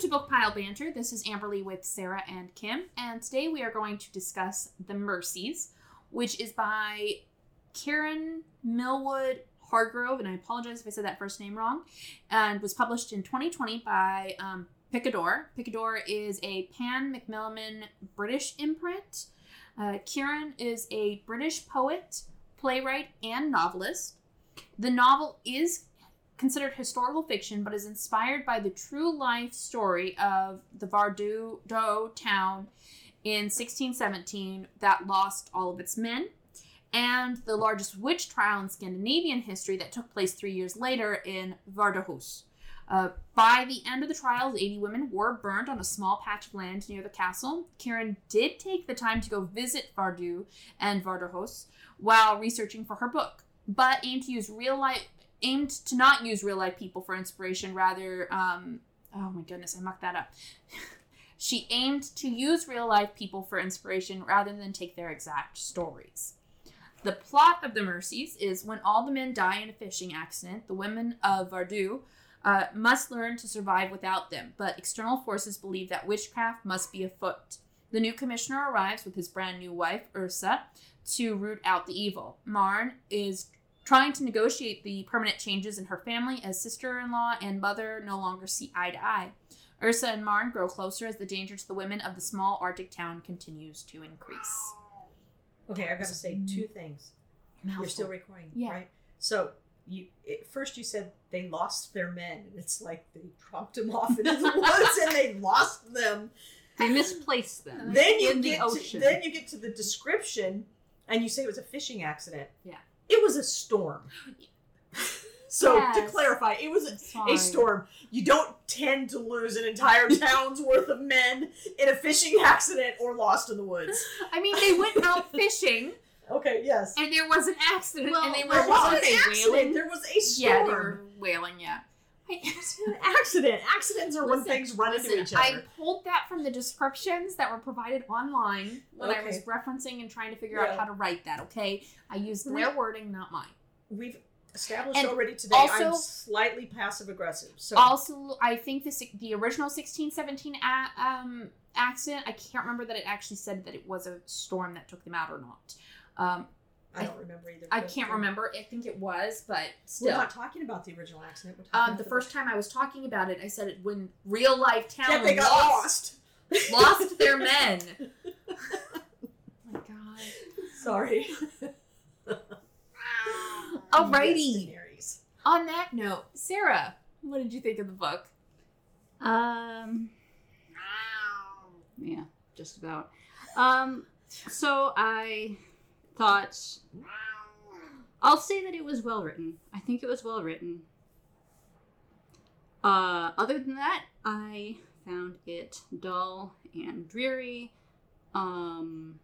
to Book Pile Banter. This is Amberly with Sarah and Kim, and today we are going to discuss The Mercies, which is by Karen Millwood Hargrave, and I apologize if I said that first name wrong, and was published in 2020 by um, Picador. Picador is a Pan Macmillan British imprint. Uh, Kiran is a British poet, playwright, and novelist. The novel is considered historical fiction, but is inspired by the true life story of the Vardø town in 1617 that lost all of its men, and the largest witch trial in Scandinavian history that took place three years later in Vardøhus. Uh, by the end of the trials, 80 women were burned on a small patch of land near the castle. Karen did take the time to go visit Vardø and Vardøhus while researching for her book, but aimed to use real life aimed to not use real life people for inspiration, rather, um, oh my goodness, I mucked that up. she aimed to use real life people for inspiration rather than take their exact stories. The plot of The Mercies is when all the men die in a fishing accident, the women of Vardø uh, must learn to survive without them, but external forces believe that witchcraft must be afoot. The new commissioner arrives with his brand new wife, Ursa, to root out the evil. Marn is trying to negotiate the permanent changes in her family as sister in law and mother no longer see eye to eye. Ursa and Marn grow closer as the danger to the women of the small Arctic town continues to increase. Okay, I've got to say two mm. things. You're still recording, Yeah. right? So you at first you said they lost their men, and it's like they dropped them off into the woods and they lost them. They misplaced them. Then you in the get to, ocean. then you get to the description, and you say it was a fishing accident. Yeah. It was a storm. So to clarify, it was a, a storm. You don't tend to lose an entire town's worth of men in a fishing accident or lost in the woods. I mean, they went out fishing, Okay, yes. and there was an accident, Well, and they were There was an accident. whaling? There was a storm. Yeah, they were whaling. Yeah. An accident. Accidents are when things run Listen, into each other. I pulled that from the descriptions that were provided online when I was referencing and trying to figure Yeah. out how to write that. Okay, I used their wording, not mine. We've established And already today. I'm slightly passive aggressive. So Also, I think the the original sixteen seventeen a- um, accident. I can't remember that it actually said that it was a storm that took them out or not. Um, I don't remember either. I can't remember. I think it was, but We're still. not talking about the original accident. We're talking Um, about the book. first time I was talking about it, I said it when real life town Yeah, they got lost, lost. lost their men. oh my god. Sorry. Alrighty. Yes, On that note, Sarah, what did you think of the book? Um. Yeah, just about. Um. So I thought I'll say that it was well written. I think it was well written. Uh, other than that, I found it dull and dreary. Um,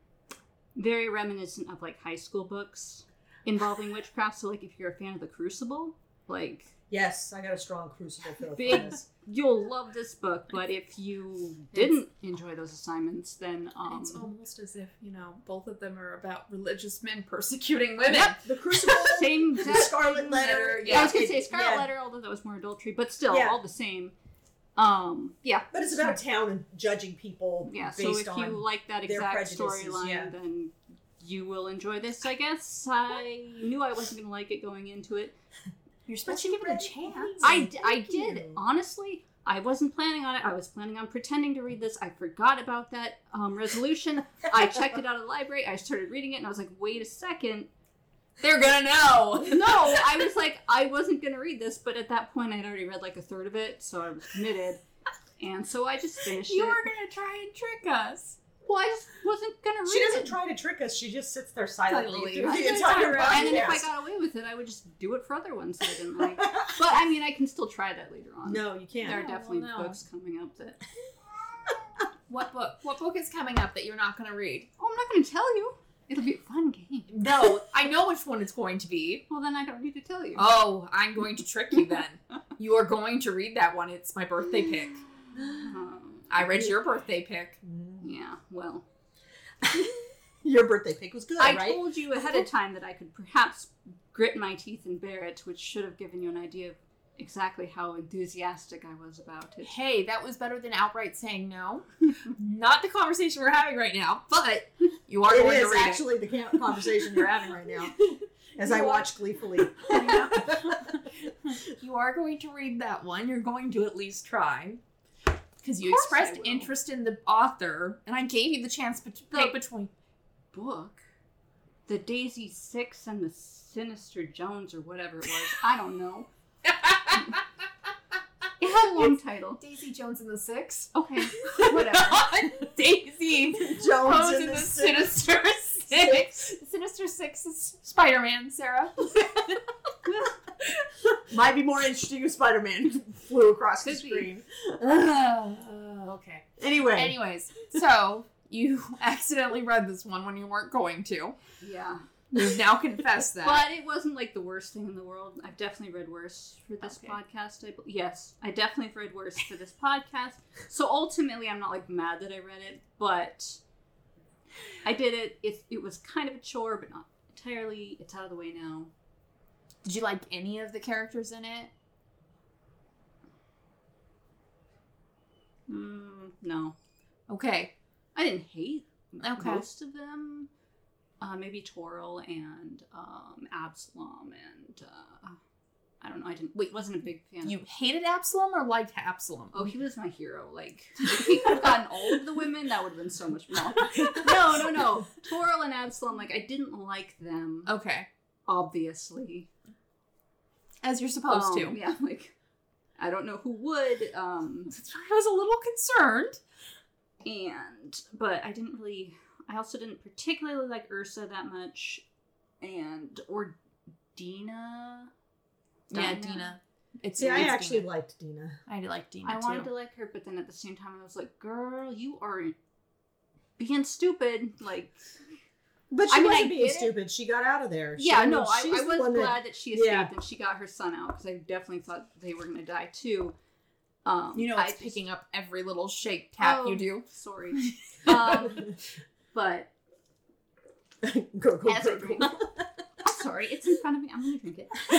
very reminiscent of like high school books involving witchcraft. So, like, if you're a fan of The Crucible, like Yes, I got a strong crucible feel Big-. You'll love this book. But if you didn't enjoy those assignments, then um, it's almost as if, you know, both of them are about religious men persecuting women. Yep, the crucible. same. the Scarlet Letter. Yeah, I was gonna say Scarlet yeah. Letter, although that was more adultery, but still, Yeah. all the same. Um, yeah, But it's about a town and judging people yeah. So if on. you like that exact storyline, yeah. then you will enjoy this. I guess I knew I wasn't gonna like it going into it. You're supposed But to give it a chance. I, I did you. honestly. I wasn't planning on it. I was planning on pretending to read this. I forgot about that um, resolution. I checked it out of the library. I started reading it, and I was like, "Wait a second, They're gonna know. no, I was like, I wasn't gonna read this, but at that point, I'd already read like a third of it, so I was committed, and so I just finished You it. were gonna try and trick us. Well, I just wasn't gonna read She doesn't it. try to trick us. She just sits there silently Silently. through I'm the entire podcast. and then if I got away with it, I would just do it for other ones that I didn't like. But I mean, I can still try that later on. no, you can't. There are well, definitely no. books coming up that. What book? What book is coming up that you're not gonna read? Oh, I'm not gonna tell you. It'll be a fun game. No, I know which one it's going to be. Well, then I don't need to tell you. Oh, I'm going to trick you then. You are going to read that one. It's my birthday pick. Um, I read your birthday pick. Yeah. Well, Your birthday pick was good, I right? told you ahead of time that I could perhaps grit my teeth and bear it, which should have given you an idea of exactly how enthusiastic I was about it. Hey, that was better than outright saying no. Not the conversation we're having right now, but you are It going to is read actually the conversation you're having right now as I are- watch gleefully. you are going to read that one. You're going to at least try. Because you Of course I expressed interest in the author, and I gave you the chance to pick between. Book, the Daisy Six and the Sinister Jones or whatever it was. I don't know. It had a long title. Daisy Jones and the Six. Okay, whatever. Daisy Jones and the the Six. Sinister Six. Sinister Six is Spider Man, Sarah. Might be more interesting if Spider Man flew across the Could be. screen. Uh, okay. Anyway, Anyways, so you accidentally read this one when you weren't going to. Yeah. You've now confessed that. But it wasn't like the worst thing in the world. I've definitely read worse for this Okay. podcast. I, bel- yes, I definitely have read worse for this podcast. So ultimately, I'm not like mad that I read it, but I did it. It, it was kind of a chore, but not entirely. It's out of the way now. Did you like any of the characters in it? Mm, no, Okay. I didn't hate Okay. most of them. Uh, maybe Toril and um, Absalom and uh, I don't know. I didn't. Wait, wasn't a big fan. You hated Absalom or liked Absalom? Oh, he was my hero. Like, if he could have gotten all of the women, that would have been so much more. No, no, no. Toril and Absalom, like, I didn't like them, Okay. obviously. As you're supposed Um, to. Yeah, like, I don't know who would. Um, That's why I was a little concerned. and, but I didn't really, I also didn't particularly like Ursa that much. And, or Diinna. Yeah, Diinna. Diinna. It's see, I actually Diinna. liked Diinna. I like Diinna I too. wanted to like her, but then at the same time, I was like, girl, you are being stupid. Like, But she I mean, wasn't being get it. stupid. She got out of there. She- Yeah, mean, no, I, I was one that- glad that she escaped Yeah. and she got her son out because I definitely thought they were going to die too. Um, You know, I it's just- picking up every little shake tap Oh. you do. Sorry, um, but go, go, As sorry, it's in front of me. I'm to drink it.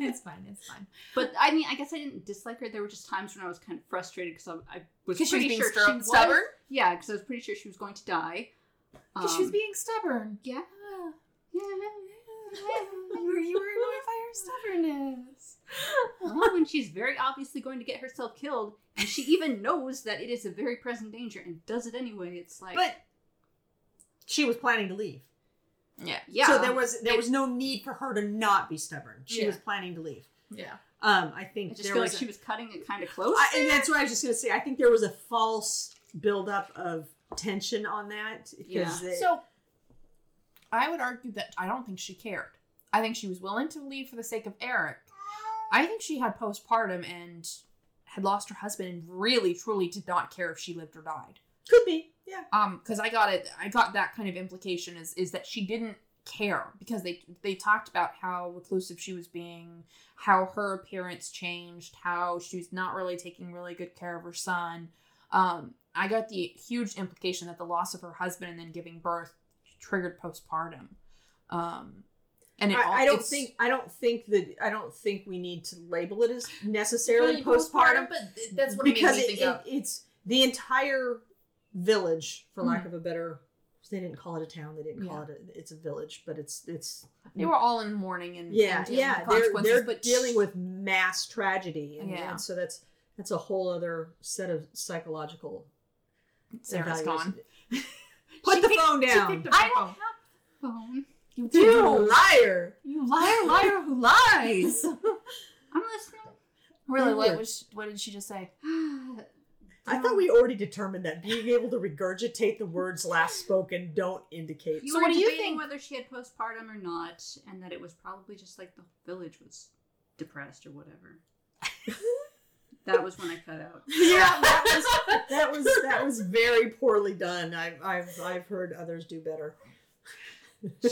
it's fine. It's fine. But I mean, I guess I didn't dislike her. There were just times when I was kind of frustrated because I, I was Because she was pretty being sure stru- she was. stubborn. Yeah, because I was pretty sure she was going to die. Because she was Um, being stubborn. yeah. Yeah. you were, you were annoyed by her stubbornness. Well, when she's very obviously going to get herself killed, and she even knows that it is a very present danger and does it anyway, it's like, But she was planning to leave. Yeah. yeah. So there was there was no need for her to not be stubborn. She Yeah. was planning to leave. Yeah. Um, I think I just there feel was like a- she was cutting it kind of close. I, and that's what I was just gonna say. I think there was a false buildup of tension on that because Yeah. it- So, I would argue that I don't think she cared. I think she was willing to leave for the sake of Eric. I think she had postpartum and had lost her husband and really truly did not care if she lived or died. could be, yeah. Um, because I got it, I got that kind of implication is is that she didn't care because they they talked about how reclusive she was being, how her appearance changed, how she was not really taking really good care of her son. Um, I got the huge implication that the loss of her husband and then giving birth triggered postpartum. Um, and it all, I, I don't think I don't think that I don't think we need to label it as necessarily really postpartum, but that's what because it it, think it, of. it's the entire village, for lack Mhm. of a better. They didn't call it a town. They didn't call Yeah. it. A, it's a village, but it's it's They were all in mourning and yeah and yeah. with They're they're but dealing with mass tragedy, and, Yeah. and so that's that's a whole other set of psychological. Sarah's evaluation. gone. Put She the picked- phone down. picked up I the don't have the phone. You You do. liar! You liar, liar who lies. I'm listening. really? What was? She, what did she just say? I thought we already determined that being able to regurgitate the words last spoken don't indicate. You So were what do you debating think- whether she had postpartum or not, and that it was probably just like the village was depressed or whatever. that was when I cut out. yeah, that was that was that was very poorly done. I've I've I've heard others do better.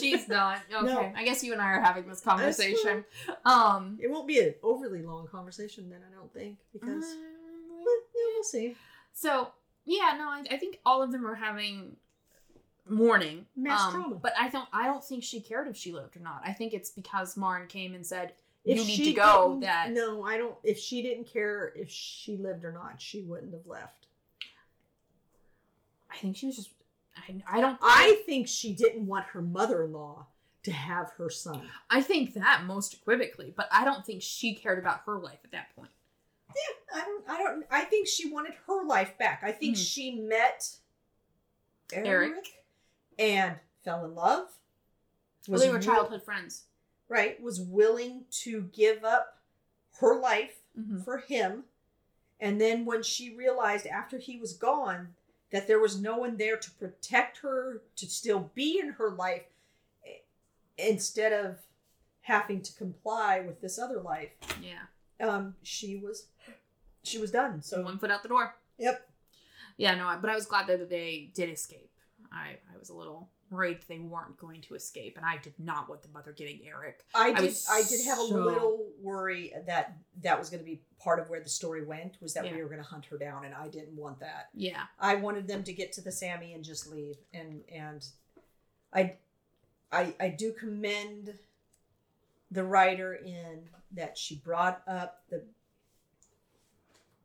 She's not. Okay. No. I guess you and I are having this conversation. Um. It won't be an overly long conversation then, I don't think, because but, yeah, we'll see. So yeah, no, I, I think all of them are having mourning, Mass um, trauma. But I don't. I don't think she cared if she lived or not. I think it's because Marn came and said, If you need to go. That no, I don't. If she didn't care if she lived or not, she wouldn't have left. I think she was just. I, I don't. I think she didn't want her mother-in-law to have her son. I think that most equivocally, but I don't think she cared about her life at that point. I don't. I don't. I think she wanted her life back. I think Mhm. she met Eric, Eric. and fell in love. Well, they were childhood friends. right? Was willing to give up her life Mhm. for him, and then when she realized after he was gone that there was no one there to protect her, to still be in her life, instead of having to comply with this other life, Yeah. Um, she was she was done. So So one foot out the door. yep. Yeah, no, but I was glad that they did escape. I, I was a little worried they weren't going to escape, and I did not want the mother getting Eric. I I did. was I did have a little worry that that was going to be part of where the story went. Was that Yeah. we were going to hunt her down, and I didn't want that. Yeah. I wanted them to get to the Sami and just leave. And and I I I do commend the writer in that she brought up the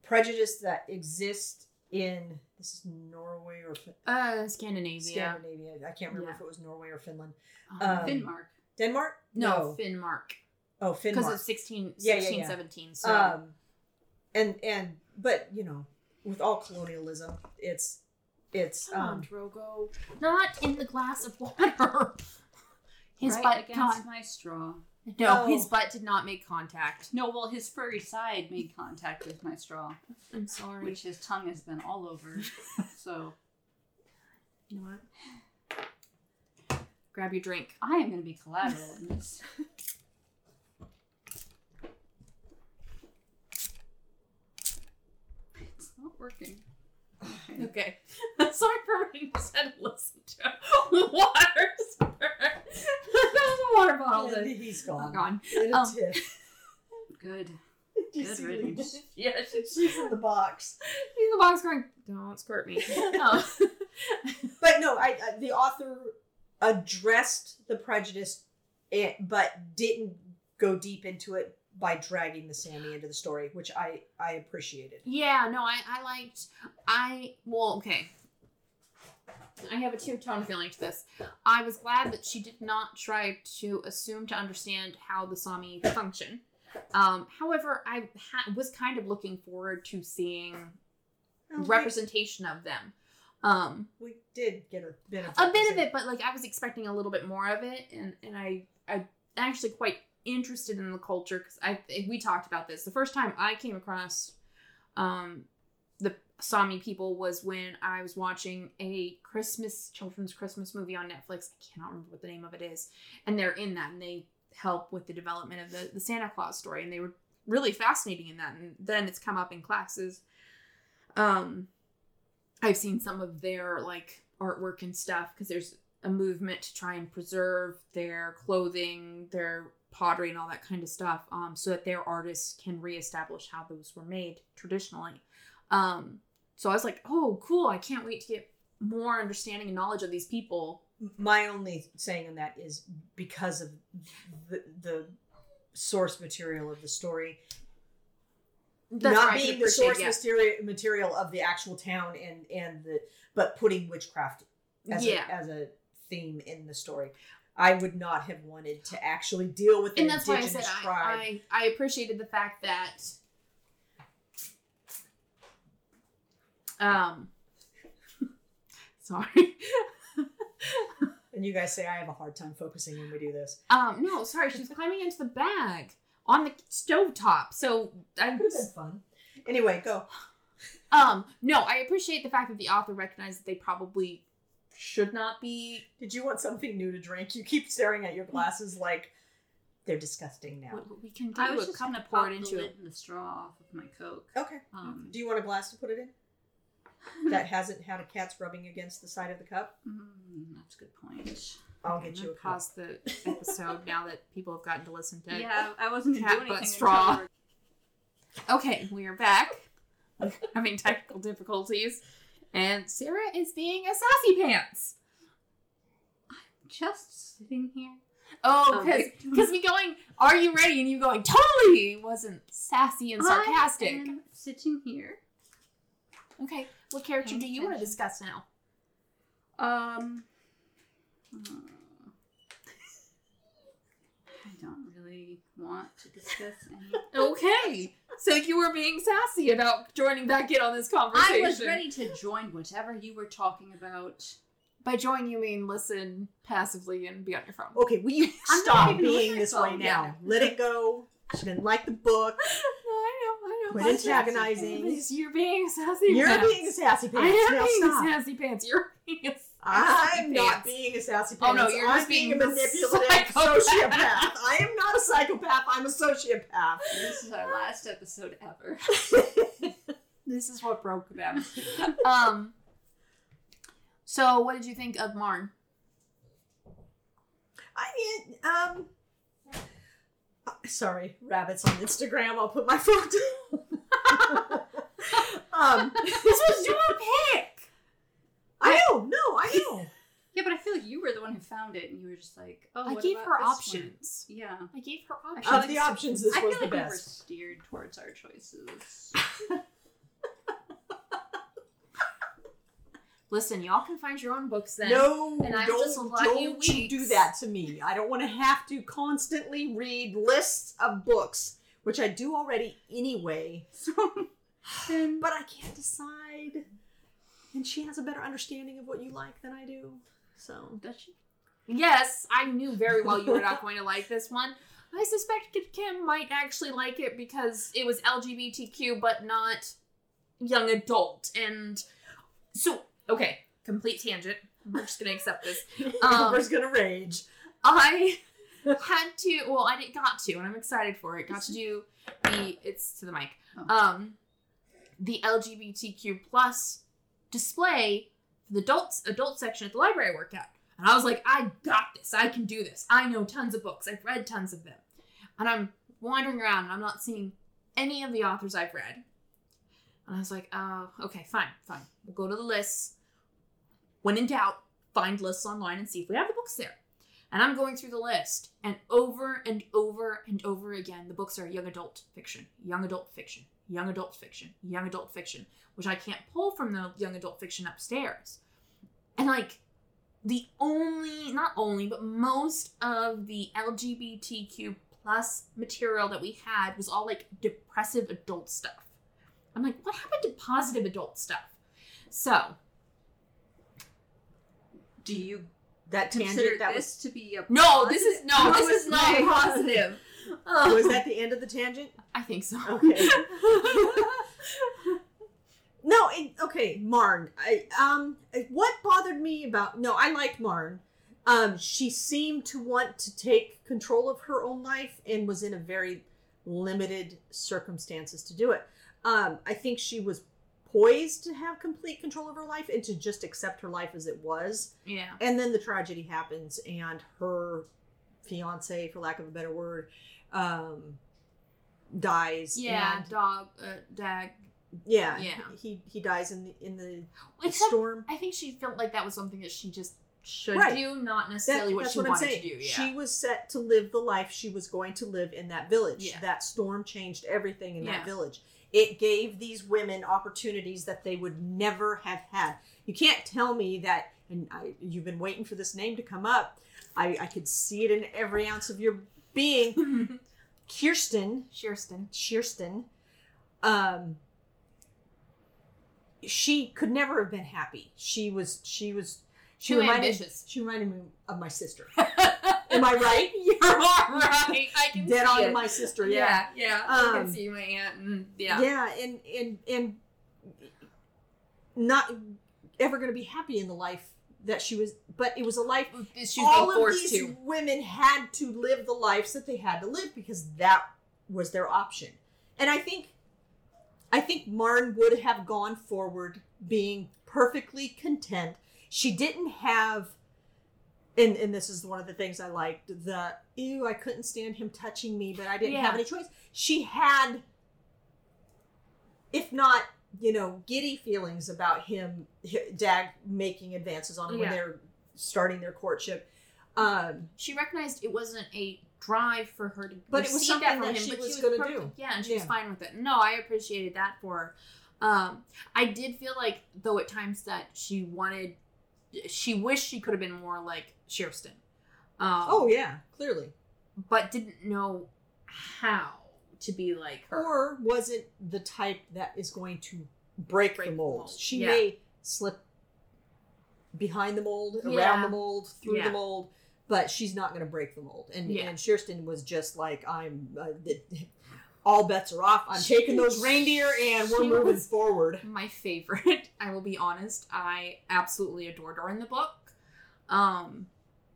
prejudice that exists in this is Norway or Fin- Uh, Scandinavia. Scandinavia. I can't remember Yeah. if it was Norway or Finland. Um, Um, Denmark. Denmark? no, Finnmark. Oh, Because Finnmark. it's 16, Yeah, yeah, 16 yeah. 17. So. um and and but you know, with all colonialism, it's it's Come on, um Drogo. Not in the glass of water. His right butt against my straw. No, Oh. his butt did not make contact. No, well, his furry side made contact with my straw, I'm sorry. which his tongue has been all over. so you know what? Grab your drink. I am going to be collateral in this. It's not working. Okay. Okay. sorry for making you said listen to water. that was a water bottle. and that- he's gone. gone. In a Um, tiff. Good. Do you good see riddance. Lena? Yeah, she's, She's in the box. she's in the box going, don't squirt me. Oh. But no, I, I the author addressed the prejudice, eh, but didn't go deep into it by dragging the Sami into the story, which I I appreciated. Yeah, no, I, I liked I well, okay. I have a two tone feeling to this. I was glad that she did not try to assume to understand how the Sami function. Um, however, I ha- was kind of looking forward to seeing representation of them. Um, We, did get a bit of a bit of it, but like I was expecting a little bit more of it, and and I I actually quite interested in the culture because I we talked about this the first time I came across um the Sami people was when I was watching a Christmas children's Christmas movie on Netflix. I cannot remember what the name of it is, and they're in that and they help with the development of the the Santa Claus story, and they were really fascinating in that. And then it's come up in classes. Um, I've seen some of their like artwork and stuff because there's a movement to try and preserve their clothing, their pottery, and all that kind of stuff, um, so that their artists can reestablish how those were made traditionally. Um, so I was like, oh, cool! I can't wait to get more understanding and knowledge of these people. My only saying on that is because of the the source material of the story That's not could being the source yeah. material material of the actual town and and the but putting witchcraft as Yeah. a, as a theme in the story. I would not have wanted to actually deal with an and that's why I indigenous said tribe. I, I, I appreciated the fact that um sorry and you guys say I have a hard time focusing when we do this. um no sorry she's climbing into the bag on the stovetop so I That's fun. Anyway, go. um no I appreciate the fact that the author recognized that they probably should not be Did you want something new to drink? You keep staring at your glasses like they're disgusting now. we- we can I do was a just cup going to to pour pour it into it and the straw off of my Coke. Okay. Um, Do you want a glass to put it in that hasn't had a cat's rubbing against the side of the cup? mm, that's a good point. I'll get I'm you a gonna cup. pause the episode now that people have gotten to listen to it Yeah, I wasn't going to Cat do butt anything. straw. until we were- Okay, we are back. having technical difficulties. And Sarah is being a sassy pants. I'm just sitting here. Oh, because victim. because me going, "Are you ready?" and you going, "Totally," wasn't sassy and sarcastic. I am sitting here. Okay, what character do you want to discuss now? Um I don't want to discuss any. Okay, so you were being sassy about joining back in on this conversation. I was ready to join whatever you were talking about. By join, you mean listen passively and be on your phone. Okay, will you I'm stop being this phone, way yeah. now? Let it go. She didn't like the book. No, I know, I know. Quit antagonizing. You're being sassy. You're pants. being sassy pants. I am now being stop. sassy pants. You're being a sassy I'm not being a sassy Oh, no, you're I'm just being, being a manipulative psychopath. sociopath. I am not a psychopath. I'm a sociopath. This is our last episode ever. This is what broke them. um. So, what did you think of Marn? I mean, um, sorry, rabbits on Instagram. I'll put my phone down. um, this was your pick. I know, no, Yeah, but I feel like you were the one who found it, and you were just like, "Oh, I what gave about her this one? options. Yeah. I gave her options. Of like the so- options, this I feel was the like we were steered towards our choices. Listen, y'all can find your own books then. No, and I will don't, just don't you you do that to me. I don't want to have to constantly read lists of books, which I do already anyway. So then, But I can't decide. And she has a better understanding of what you like than I do. So does she? Yes, I knew very well you were not going to like this one. I suspect Kim might actually like it because it was LGBTQ but not young adult. And so, okay, complete tangent. We're just going to accept this. Um, Amber's gonna rage. I had to, well, I didn't got to, and I'm excited for it. Got to do the, it's to the mic, Oh. um, the LGBTQ plus display for the adults adult section at the library I work at. And I was like, I got this. I can do this. I know tons of books. I've read tons of them. And I'm wandering around and I'm not seeing any of the authors I've read. And I was like, oh, okay, fine, fine. We'll go to the lists. When in doubt, find lists online and see if we have the books there. And I'm going through the list, and over and over and over again, the books are young adult fiction, young adult fiction, young adult fiction, young adult fiction, which I can't pull from the young adult fiction upstairs. And like, the only, not only, but most of the LGBTQ plus material that we had was all like depressive adult stuff. I'm like, what happened to positive adult stuff? So, Do you that Consider tangent that this to be a no, this is no, this is not positive. Was, was that the end of the tangent? I think so. Okay. No, it, okay, Marn. I, um, what bothered me about no, I liked Marn. Um, she seemed to want to take control of her own life and was in a very limited circumstances to do it. Um, I think she was poised to have complete control of her life and to just accept her life as it was. yeah. And then the tragedy happens, and her fiance, for lack of a better word, um, dies. Yeah, and- dog, uh, dag. yeah, Yeah. He he dies in the in the Except, storm. I think she felt like that was something that she just should Right. do, not That- necessarily what she what wanted to do. Yeah. She was set to live the life she was going to live in that village. Yeah. That storm changed everything in Yeah. that village. It gave these women opportunities that they would never have had. You can't tell me that, and I, you've been waiting for this name to come up. I, I could see it in every ounce of your being. Kirsten, Shearston. Kirsten, um, she could never have been happy. She was, she was, she Too reminded, ambitious. she reminded me of my sister. Am I right? You're all right. I can Dead see on to it. my sister. Yeah. Yeah, yeah. I Um, can see my aunt. And, yeah. yeah, and and and not ever going to be happy in the life that she was. But it was a life. She's all of these to. women had to live the lives that they had to live because that was their option. And I think, I think Marn would have gone forward being perfectly content. She didn't have. And, and this is one of the things I liked. The ew, I couldn't stand him touching me, but I didn't have any choice. She had, if not, you know, giddy feelings about him, Dag making advances on him when they're starting their courtship. Um, she recognized it wasn't a drive for her to But it was something from that him, she was gonna do. Yeah, and she was fine with it. No, I appreciated that for her. Um, I did feel like though at times that she wanted, she wished she could have been more like Sherston. Um, oh yeah, clearly. but didn't know how to be like her. Or was it the type that is going to break, Break the the mold? mold, She yeah. may slip behind the mold, around Yeah. the mold, through Yeah. the mold, but she's not going to break the mold. And Yeah. and Sherston was just like, I'm. Uh, the, all bets are off. I'm taking those reindeer and we're moving forward. my favorite. I will be honest. I absolutely adored her in the book. Um,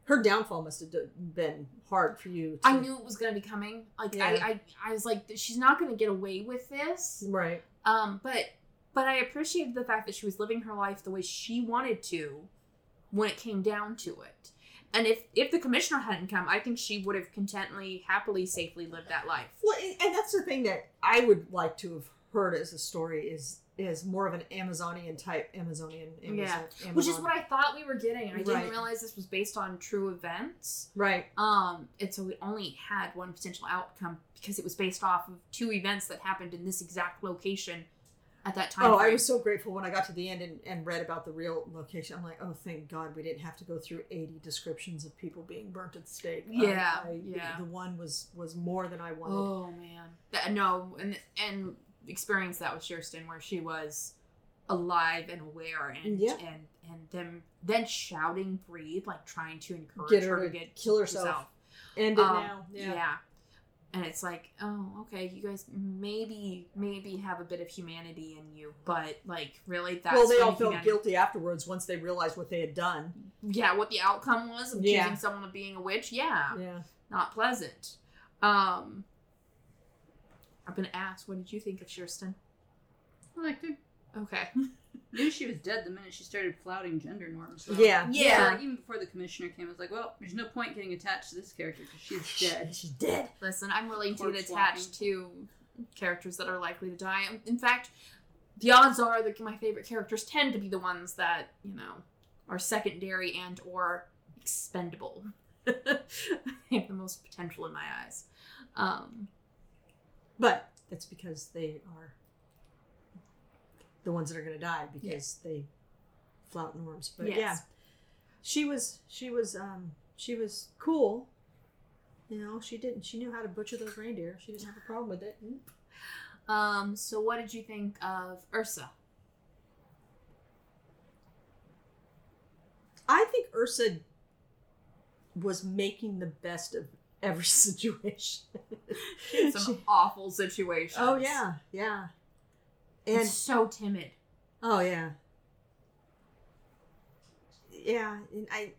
Her downfall must have been hard for you. To, I knew it was gonna be coming. Like Yeah. I, I, I was like, she's not gonna get away with this. Right. Um, but but I appreciated the fact that she was living her life the way she wanted to when it came down to it. And if if the commissioner hadn't come, I think she would have contently, happily, safely lived that life. Well, and that's the thing that I would like to have heard as a story is is more of an Amazonian type Amazonian. Amazon, Yeah. Amazon. Which is what I thought we were getting. I didn't realize this was based on true events. Right. Um, and so it only had one potential outcome because it was based off of two events that happened in this exact location at that time. Oh, I was so grateful when I got to the end and, and read about the real location. I'm like, oh, thank God we didn't have to go through 80 descriptions of people being burnt at the stake. Yeah, I- yeah. The one was was more than I wanted. Oh man, that, no, and and experienced that with Sherston, where she was alive and aware, and Yeah. and and them then shouting, breathe, like trying to encourage Get her, her to get kill herself. End it Um, now. Yeah. And it's like, oh, okay, you guys maybe maybe have a bit of humanity in you, but like really, that's well, they all felt humanity- guilty afterwards once they realized what they had done. Yeah, what the outcome was of Yeah. choosing someone of being a witch. Yeah, Yeah. not pleasant. Um, I'm gonna ask, what did you think of Sherston? I liked her. Okay. Knew she was dead the minute she started flouting gender norms. so- Yeah. Yeah. Like, even before the commissioner came, I was like, well, there's no point getting attached to this character because she's dead. She's dead. Listen, I'm willing to get Corpse attached to characters that are likely to die. In fact, the odds are that my favorite characters tend to be the ones that you know are secondary and or expendable. they have the most potential in my eyes. Um, But that's because they are the ones that are going to die because they flout norms. But Yes. yeah, she was she was um she was cool. You know, she didn't she knew how to butcher those reindeer. She didn't have a problem with it. um, so what did you think of Ursa? I think Ursa was making the best of every situation. Some She- awful situations. oh yeah, yeah. and And so timid. Oh yeah. Yeah, and I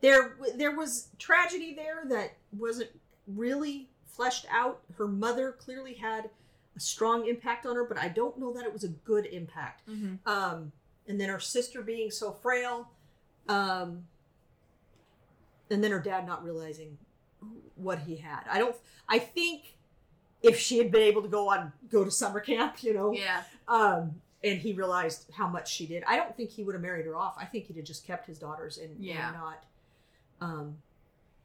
there there was tragedy there that wasn't really fleshed out. Her mother clearly had a strong impact on her, but I don't know that it was a good impact. Mm-hmm. Um, and then her sister being so frail, um, and then her dad not realizing what he had. I don't. I think if she had been able to go on go to summer camp, you know, Yeah. um, and he realized how much she did. I don't think he would have married her off. I think he'd have just kept his daughters and, Yeah. and not, um,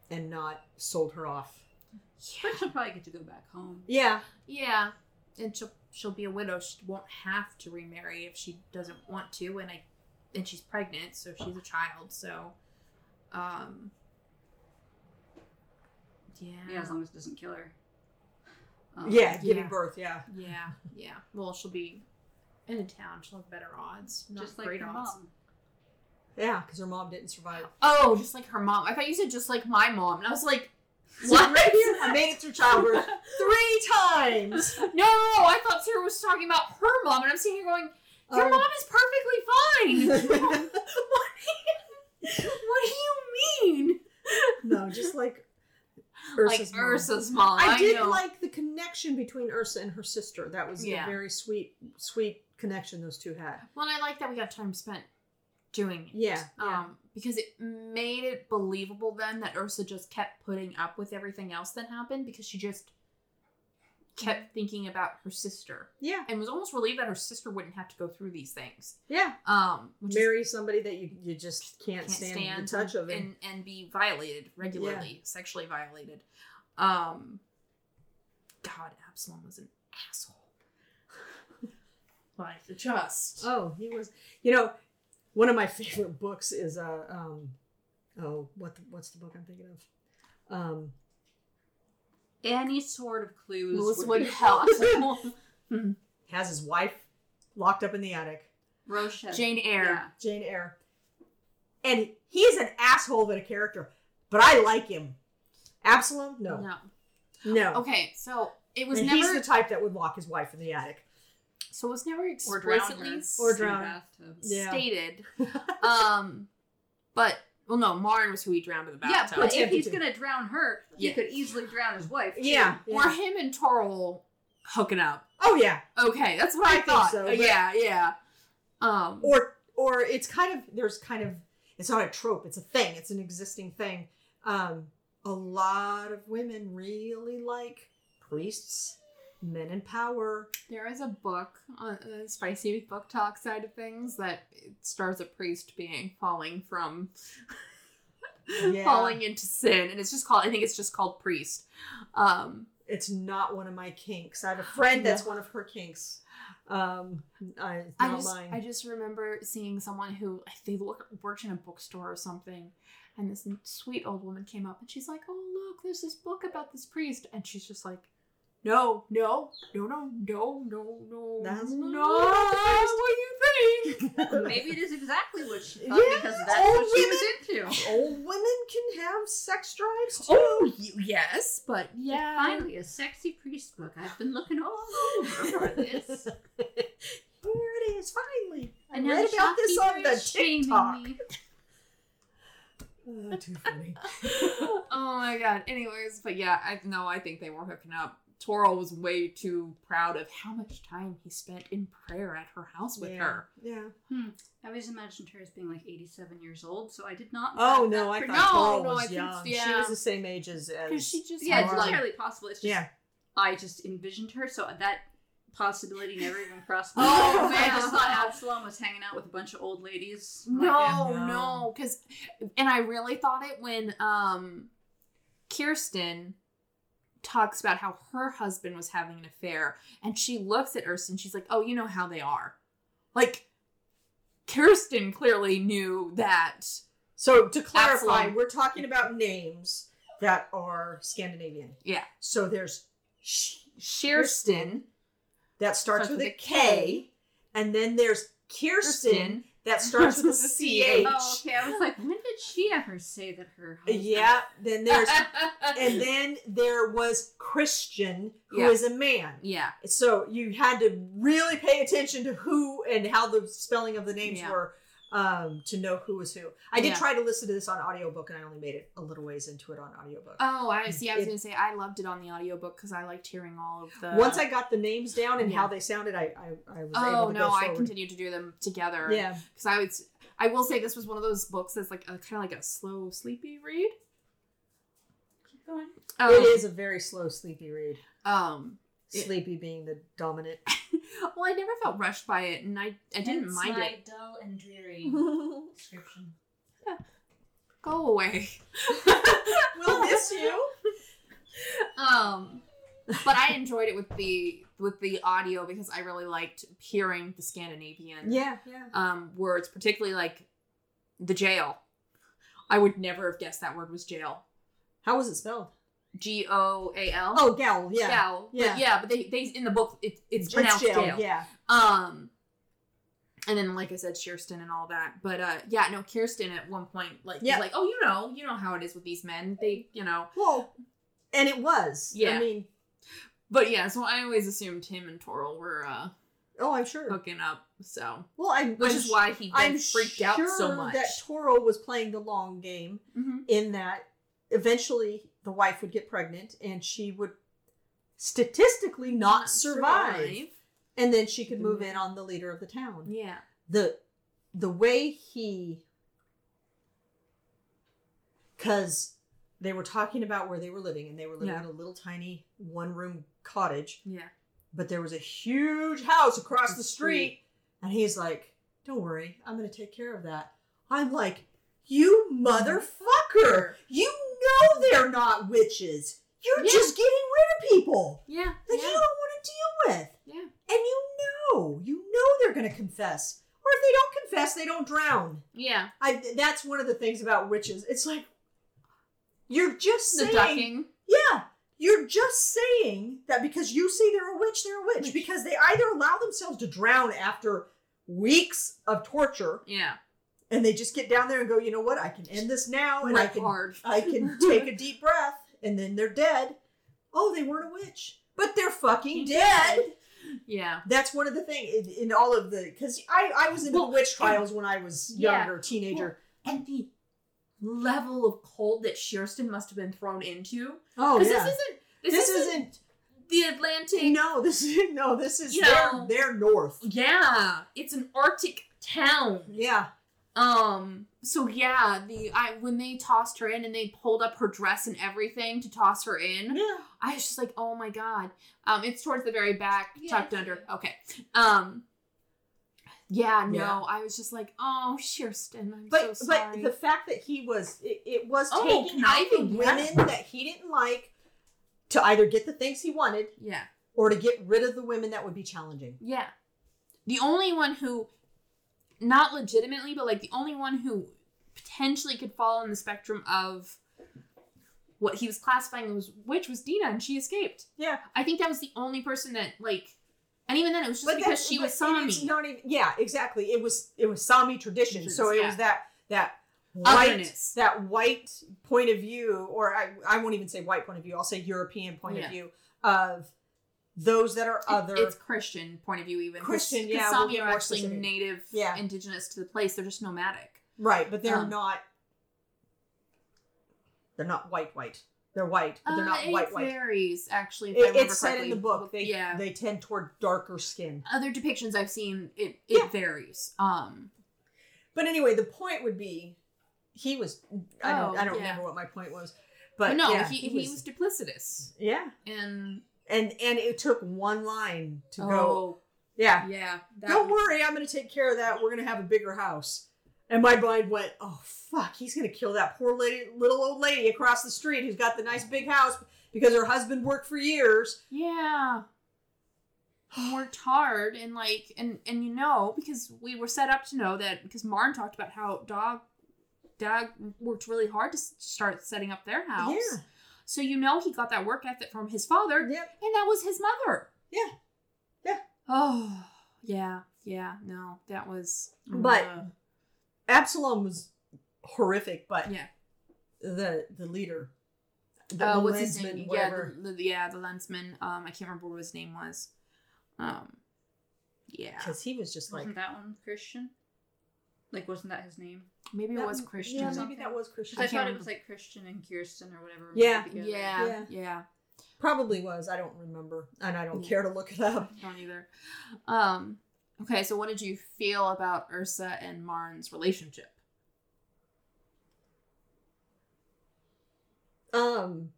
and not sold her off. Yeah. But she'll probably get to go back home. Yeah, Yeah, and she'll she'll be a widow. She won't have to remarry if she doesn't want to, and I and she's pregnant, so she's a child. So, um, yeah, Yeah, as long as it doesn't kill her. Um, yeah, giving yeah. birth. Yeah, yeah, yeah. Well, she'll be in a town. She'll have better odds, not Just like great her odds. mom. yeah, because her mom didn't survive. Oh, just like her mom. I thought you said just like my mom, and I was like, what? right here, I made it through childbirth three times. no, no, no, I thought Sarah was talking about her mom, and I'm sitting here going, your Um, mom is perfectly fine. what, do you, what do you mean? no, just like Ursa's like mom. Ursa's mom. I, did know. like the connection between Ursa and her sister. That was Yeah. a very sweet, sweet connection those two had. Well, and I like that we got time spent doing it. Yeah, yeah. Um, because it made it believable then that Ursa just kept putting up with everything else that happened because she just kept thinking about her sister Yeah, and was almost relieved that her sister wouldn't have to go through these things. yeah. Um, which is- Marry somebody that you, you just can't, can't stand, stand, the touch of it. and and be violated regularly, sexually violated. Um, God, Absalom was an asshole. like the just Oh, he was. You know, one of my favorite books is uh um oh what the, what's the book I'm thinking of? Um Any sort of clues Lewis would would be help. awesome. has his wife locked up in the attic, Rochet. Jane Eyre. Yeah. Jane Eyre, and he's an asshole of a character, but I like him. Absalom, no, No. no. Okay, so it was and never he's the type that would lock his wife in the attic. so it was never Or drown her. Or drown. bathtub. Yeah. stated. um, but well, no, Marn was who he drowned in the bathtub. Yeah, but if he's gonna drown her, he Yeah. could easily drown his wife. too. Yeah. Or him and Toril hooking up. Oh yeah. Okay, that's what I, I think thought. so, Uh, but- yeah, yeah. Um, or or it's kind of there's kind of it's not a trope it's a thing it's an existing thing um a lot of women really like priests men in power. There is a book on the spicy book talk side of things that stars a priest being falling from yeah. falling into sin, and it's just called. I think it's just called priest. Um, it's not one of my kinks. I have a friend that's one of her kinks. Um I, I just mine. I just remember seeing someone who they look, worked in a bookstore or something, and this sweet old woman came up and she's like, "Oh look, there's this book about this priest," and she's just like, "No, no, no, no, no, no, no, That's no, not the priest." what you think?" Maybe it is exactly what she thought Yeah, because that's old what she women- was into. old women can have sex drives too oh, y- yes, but yeah, Finally, a sexy priest book. I've been looking all over for this. here it is finally i And now read the about this on shopkeeper the is shaming tiktok me. Oh, too funny oh my god. Anyways, but yeah, I no, I think they were hooking up. Toril was way too proud of how much time he spent in prayer at her house with yeah. her. Yeah. I always imagined her as being like 87 years old, so I did not. Oh no, that I prediction. thought No, Coral no, I was think- young. She was the same age as. Because she just Yeah, it's Lauren. entirely possible. It's just yeah. I just envisioned her, so that possibility never even crossed my Oh, mind. I just thought Absalom was hanging out with a bunch of old ladies. like No, No. no, because, and I really thought it when um, Kirsten talks about how her husband was having an affair, and she looks at Erskine, she's like, "Oh, you know how they are." Like, Kirsten clearly knew that. So to clarify, Absalom. we're talking about names that are Scandinavian. Yeah. So there's Sh- Kirsten, that starts Starts with with a a K, and then there's Kirsten, Kirsten. that starts with a Starts with a CH. Oh, okay. I was like, when did she ever say that her husband? Yeah. Then there's and then there was Christian, who is Yeah. a man. yeah, So you had to really pay attention to who and how the spelling of the names Yeah. were um, to know who was who. I did Yeah. try to listen to this on audiobook and I only made it a little ways into it on audiobook. Oh, I see. I was It- gonna say I loved it on the audiobook because I liked hearing all of the. Once I got the names down and Yeah. how they sounded, I I, I was oh able to no, I continued to do them together. Yeah, because I would. I will say this was one of those books that's like a kind of like a slow, sleepy read. Keep going. Um, it is a very slow, sleepy read. Um. It- Sleepy being the dominant. Well, I never felt rushed by it, and I I didn't Hence mind my it. dull and dreary description. Go away. we'll miss you. Um, but I enjoyed it with the with the audio because I really liked hearing the Scandinavian Yeah, yeah. um words, particularly like the jail. I would never have guessed that word was jail. How was it spelled? G O A L. Oh, gal. Yeah. Gal. Yeah. But yeah, but they, they in the book it, it's It's pronounced jail, jail. Yeah. Um and then like I said, Kirsten and all that. But uh yeah, no, Kirsten at one point like Yeah. like, Oh, you know, you know how it is with these men. They you know Well, and it was. Yeah. I mean, But yeah, so I always assumed him and Toril were uh oh, I'm sure. hooking up. So Well, I'm. which I'm is why he I'm freaked out so much. that Toro was playing the long game Mhm. in that eventually the wife would get pregnant and she would statistically not survive, and then she could move in on the leader of the town. Yeah. The the way he cuz they were talking about where they were living, and they were living Yeah. in a little tiny one room cottage, Yeah. but there was a huge house across The the street. And he's like, Don't worry, I'm going to take care of that. I'm like, You motherfucker! You know they're not witches. You're Yeah. just getting rid of people Yeah. that you don't want to deal with. Yeah. And you know, you know they're going to confess. Or if they don't confess, they don't drown. Yeah. I that's one of the things about witches. It's like you're just The saying, ducking. yeah, you're just saying that because you say they're a witch, they're a witch because they either allow themselves to drown after weeks of torture, Yeah. and they just get down there and go, you know what, I can end this now, and I can hard. I can take a deep breath, and then they're dead. Oh, they weren't a witch, but they're fucking dead. Yeah. That's one of the things in, in all of the because I I was into Well, the witch trials when I was yeah. younger, teenager. And the level of cold that Kirsten must have been thrown into. oh Because this isn't. This, This isn't, isn't. the Atlantic. No, this is no. This is their know- their north. Yeah. It's an Arctic town. Yeah, Um. So yeah, the I when they tossed her in and they pulled up her dress and everything to toss her in, yeah. I was just like, oh my god. Um. It's towards the very back, Yeah, tucked under. Okay. Um. Yeah. No. Yeah. I was just like, oh, Kirsten. I'm But so but sorry. the fact that he was it, it was Oh, taking out the women that he didn't like to either get the things he wanted yeah. or to get rid of the women that would be challenging. Yeah. The only one who, not legitimately, but like the only one who potentially could fall in the spectrum of what he was classifying as witch was Diinna, and she escaped. Yeah. I think that was the only person that, like, and even then it was just But because she was Sami. not even. Yeah, exactly. It was it was Sami tradition, so it Yeah. was that that white Otherness. that white point of view, or I I won't even say white point of view. I'll say European point Yeah. of view of those that are other. It's Christian point of view, even. 'cause- Christian, 'cause yeah, we'll Sami are actually specific. native, Yeah. indigenous to the place. They're just nomadic. right, but they're um, not. They're not white white. They're white, but they're not Uh, white it white. varies, actually. If It, it's said in the book. They yeah. they tend toward darker skin. Other depictions I've seen, it it Yeah. varies. Um. But anyway, the point would be, he was. I don't. Oh, I don't yeah. remember what my point was. But, But no, yeah, he, he, was, duplicitous. Yeah, And and and it took one line to go. oh, Yeah, yeah. Don't worry, I'm going to take care of that. We're going to have a bigger house. And my mind went, oh fuck, he's going to kill that poor lady, little old lady across the street who's got the nice big house because her husband worked for years. Yeah. Worked hard and like and and you know because we were set up to know that because Maren talked about how dog dog worked really hard to start setting up their house. Yeah. So you know he got that work ethic from his father Yep. and that was his mother. Yeah. Yeah. Oh yeah yeah no that was But- uh, Absalom was horrific, but Yeah. the the leader, the, uh, the what's his name? whatever. Yeah, the, the, yeah, the lensman. Um, I can't remember what his name was. Um, yeah, Because he was just like, Wasn't that one Christian? Like, wasn't that his name? maybe it was Christian. Yeah, maybe that was Christian. Because I can't thought it was like Christian and Kirsten or whatever. Yeah. Yeah, Yeah. yeah, Probably was. I don't remember, and I don't Yeah. care to look it up. I don't either. Um, okay, so what did you feel about Ursa and Maren's relationship? Um,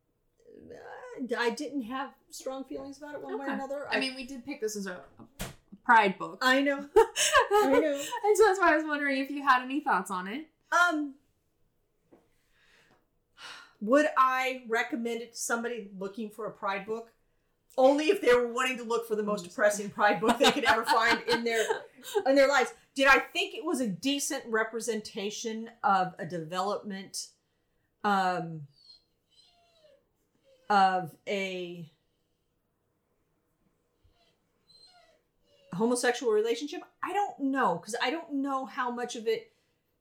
I didn't have strong feelings about it one way or Okay. another. I mean, we did pick this as a, a pride book, I know. I know. and so that's why I was wondering if you had any thoughts on it. Um, would I recommend it to somebody looking for a pride book? Only if they were wanting to look for the most depressing pride book they could ever find in their in their lives. Did I think it was a decent representation of a development um of a homosexual relationship? I don't know because I don't know how much of it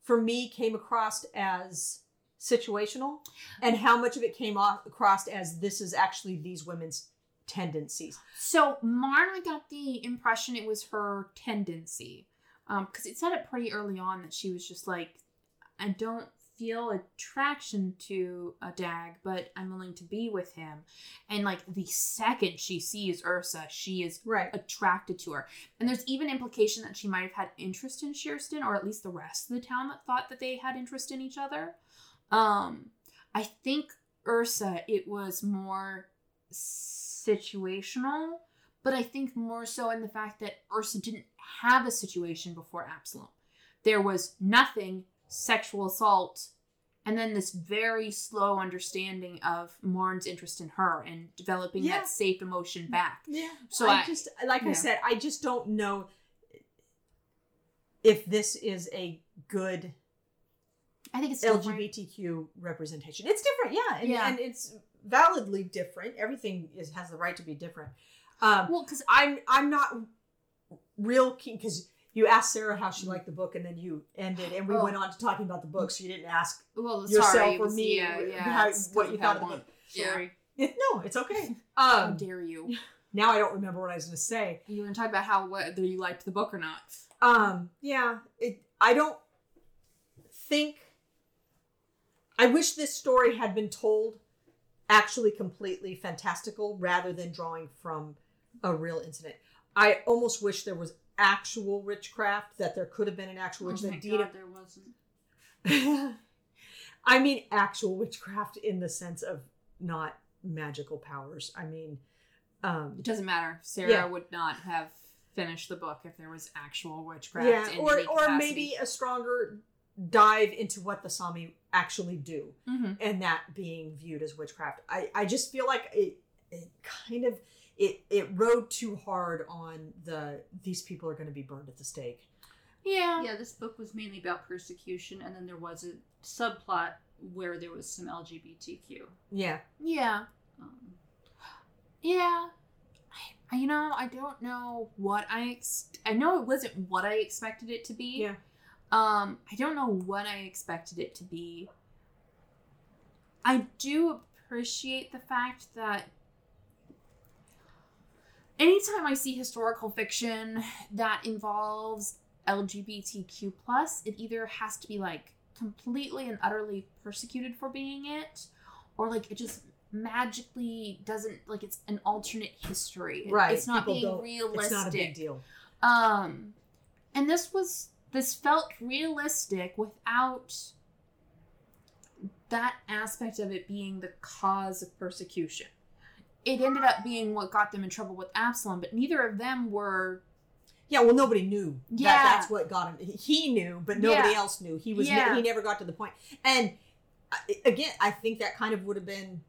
for me came across as situational and how much of it came off across as this is actually these women's tendencies. So Maren, I got the impression it was her tendency, because it said it pretty early on that she was just like, I don't feel attraction to a dag, but I'm willing to be with him. And like the second she sees Ursa, she is Right. attracted to her. And there's even implication that she might have had interest in Kirsten, or at least the rest of the town that thought that they had interest in each other. Um, I think Ursa, it was more situational, but I think more so in the fact that Ursa didn't have a situation before Absalom. There was nothing, sexual assault, and then this very slow understanding of Maren's interest in her and developing Yeah. that safe emotion back. Yeah. So I, I- just like yeah. I said, I just don't know if this is a good I think it's different. LGBTQ representation. It's different, yeah, and, Yeah. and it's validly different. Everything is has the right to be different. Um, Well, because I'm I'm not real keen because you asked Sarah how she liked the book, and then you ended, and we Oh. went on to talking about the book. So you didn't ask well, yourself sorry, or me yeah, yeah, how, what you thought how of one- book. Yeah. Sorry. no, it's okay. How Um, dare you? now I don't remember what I was going to say. You were talk about how whether you liked the book or not. Um, yeah, it. I don't think. I wish this story had been told actually completely fantastical rather than drawing from a real incident. I almost wish there was actual witchcraft that there could have been an actual Oh witch my that Diinna God, there wasn't. I mean actual witchcraft in the sense of not magical powers. I mean um It doesn't matter. Sarah Yeah. would not have finished the book if there was actual witchcraft. yeah, or or maybe a stronger dive into what the Sami actually do. Mhm. and that being viewed as witchcraft. I, I just feel like it, it kind of it it rode too hard on the these people are going to be burned at the stake. Yeah. Yeah, this book was mainly about persecution, and then there was a subplot where there was some LGBTQ. Yeah, Yeah. Um, Yeah. I, you know, I don't know what I ex- I know it wasn't what I expected it to be. Yeah. Um, I don't know what I expected it to be. I do appreciate the fact that anytime I see historical fiction that involves LGBTQ plus, it either has to be like completely and utterly persecuted for being it, or like it just magically doesn't like it's an alternate history. Right. It's not People being realistic. It's not a big deal. Um, and this was this felt realistic without that aspect of it being the cause of persecution. It ended up being what got them in trouble with Absalom, but neither of them were. Yeah, well, nobody knew. Yeah. that, that's what got him. He knew, but nobody Yeah. else knew. He was. Yeah. he never got to the point. And uh, again, I think that kind of would have been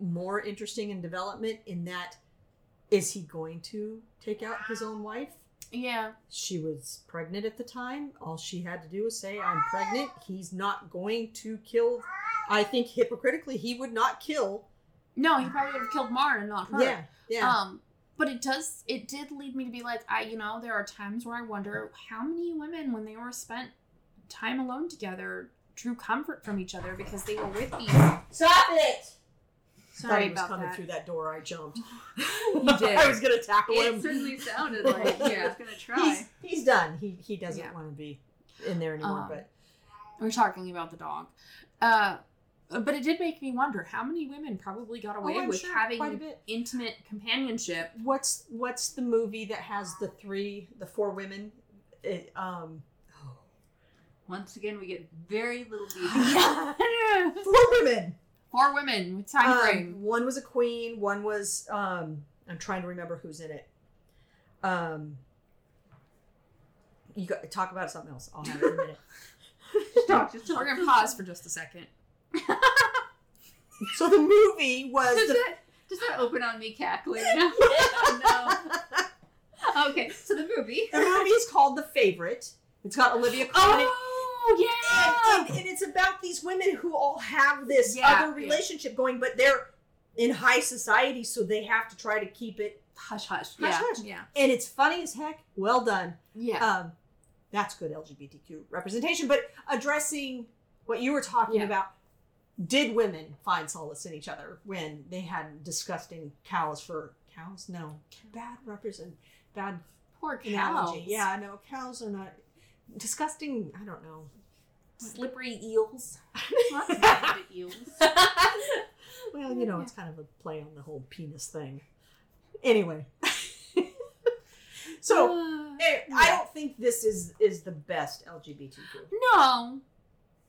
more interesting in development. In that, is he going to take out his own wife? Yeah, She was pregnant at the time. All she had to do was say, I'm pregnant. He's not going to kill. I think hypocritically, he would not kill. no, he probably would have killed Mar and not her. Yeah. Yeah. Um, but it does. It did lead me to be like, I, you know, there are times where I wonder how many women, when they were spent time alone together, drew comfort from each other because they were with these. Stop it! Sorry Thought he was about coming that. through that door. I jumped. You did. I was going to tackle it him. certainly sounded like he Yeah. was gonna try. He's, he's done. He, he doesn't Yeah. want to be in there anymore. Um, but We're talking about the dog. Uh, but it did make me wonder how many women probably got away Oh, with sure, having quite a bit. intimate companionship. what's what's the movie that has the three, the four women? It, um, Once again, we get very little detail. four women. Four women with time Um, frame. one was a queen. One was um, I'm trying to remember who's in it. Um, you got talk about something else. I'll have it in a minute. just talk, just talk. We're gonna pause for just a second. So the movie was Does the. that, does that open on me cackling now? no. Okay, so the movie. the movie is called The Favorite. It's got Olivia Colman. in it. Oh yeah. and, and, and it's about these women who all have this Yeah, other yeah. relationship going, but they're in high society, so they have to try to keep it. hush hush. Hush, Yeah. hush. Yeah. And it's funny as heck. Well done. Yeah. Um, that's good LGBTQ representation, but addressing what you were talking Yeah. about. Did women find solace in each other when they had disgusting cows for cows? No, bad represent bad Poor cows. analogy. Yeah, no, cows are not disgusting. I don't know. Slippery eels. Lots of eels. Well, you know, it's kind of a play on the whole penis thing. Anyway, so Uh, eh, I don't think this is is the best LGBTQ. no,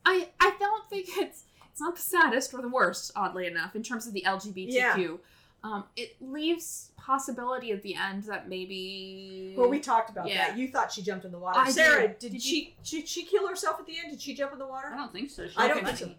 I I don't think it's it's not the saddest or the worst, oddly enough, in terms of the LGBTQ. Um, it leaves possibility at the end that maybe. Well, we talked about Yeah. that. You thought she jumped in the water. I Sarah, did. did, Did she, did she kill herself at the end? Did she jump in the water? I don't think so. She I don't think money.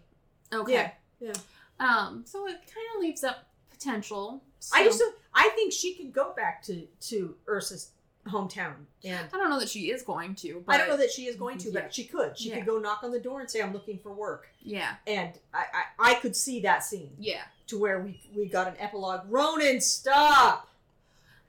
okay. Yeah, yeah. Um, so it kind of leaves up potential. I So- just I think she could go back to to Ursa's hometown, and I don't know that she is going to. But I don't know that she is going to, Yeah. but she could. She Yeah. could go knock on the door and say, "I'm looking for work," Yeah. and I I, I could see that scene Yeah. To where we we got an epilogue. Ronan, stop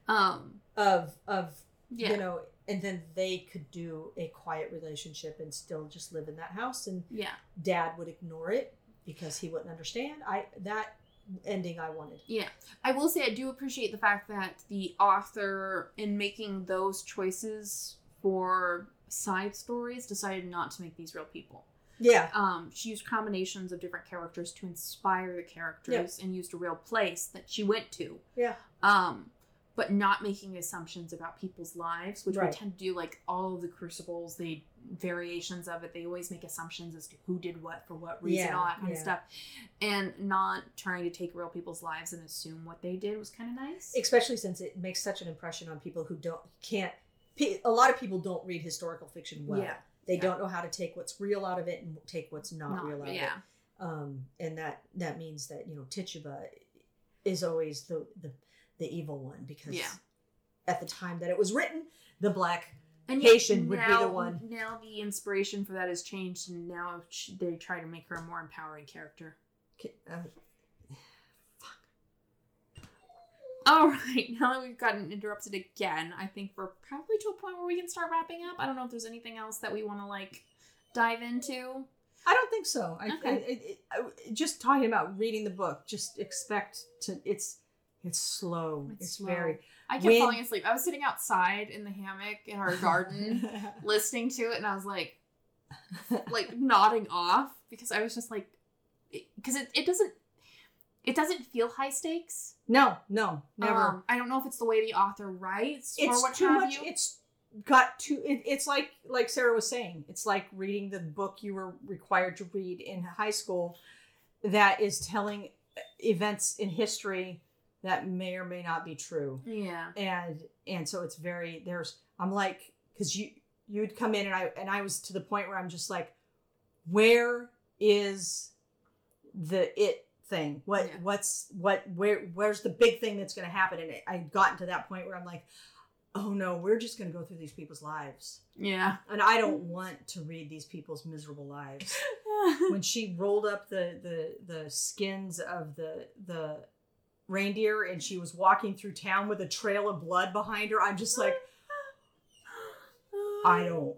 Um. of of Yeah. you know, and then they could do a quiet relationship and still just live in that house, and yeah. Dad would ignore it because he wouldn't understand. I that ending I wanted. Yeah. I will say I do appreciate the fact that the author, in making those choices for side stories, decided not to make these real people. Yeah, Um, she used combinations of different characters to inspire the characters and used a real place that she went to. Yeah. Um, but not making assumptions about people's lives, which Right. we tend to do like all of the crucibles, the variations of it. They always make assumptions as to who did what for what reason, Yeah, all that kind yeah. of stuff. And not trying to take real people's lives and assume what they did was kind of nice. especially since it makes such an impression on people who don't can't. A lot of people don't read historical fiction well. Yeah. They Yeah. don't know how to take what's real out of it and take what's not, Not- real out yeah. of it. Um, and that that means that you know Tituba is always the the, the evil one because Yeah. at the time that it was written, the black And Haitian would be the one. Now the inspiration for that has changed, and now they try to make her a more empowering character. uh, All right, now that we've gotten interrupted again, I think we're probably to a point where we can start wrapping up. I don't know if there's anything else that we want to like dive into. I don't think so. I, Okay. I- it- I- just talking about reading the book, just expect to. It's it's slow. It's It's, slow. very. I kept When- falling asleep. I was sitting outside in the hammock in our garden, listening to it, and I was like, like nodding off because I was just like, because it, it doesn't, it doesn't feel high stakes. no, no, never. Um, I don't know if it's the way the author writes or it's what too have much. you. It's got too. It, it's like like Sarah was saying. It's like reading the book you were required to read in high school, that is telling events in history that may or may not be true. yeah. and and so it's very there's i'm like because you you'd come in and i and i was to the point where i'm just like where is the it thing what Yeah. what's what where where's the big thing that's going to happen and i gotten to that point where i'm like oh no we're just going to go through these people's lives Yeah. and i don't want to read these people's miserable lives when she rolled up the the the skins of the the reindeer and she was walking through town with a trail of blood behind her i'm just like i don't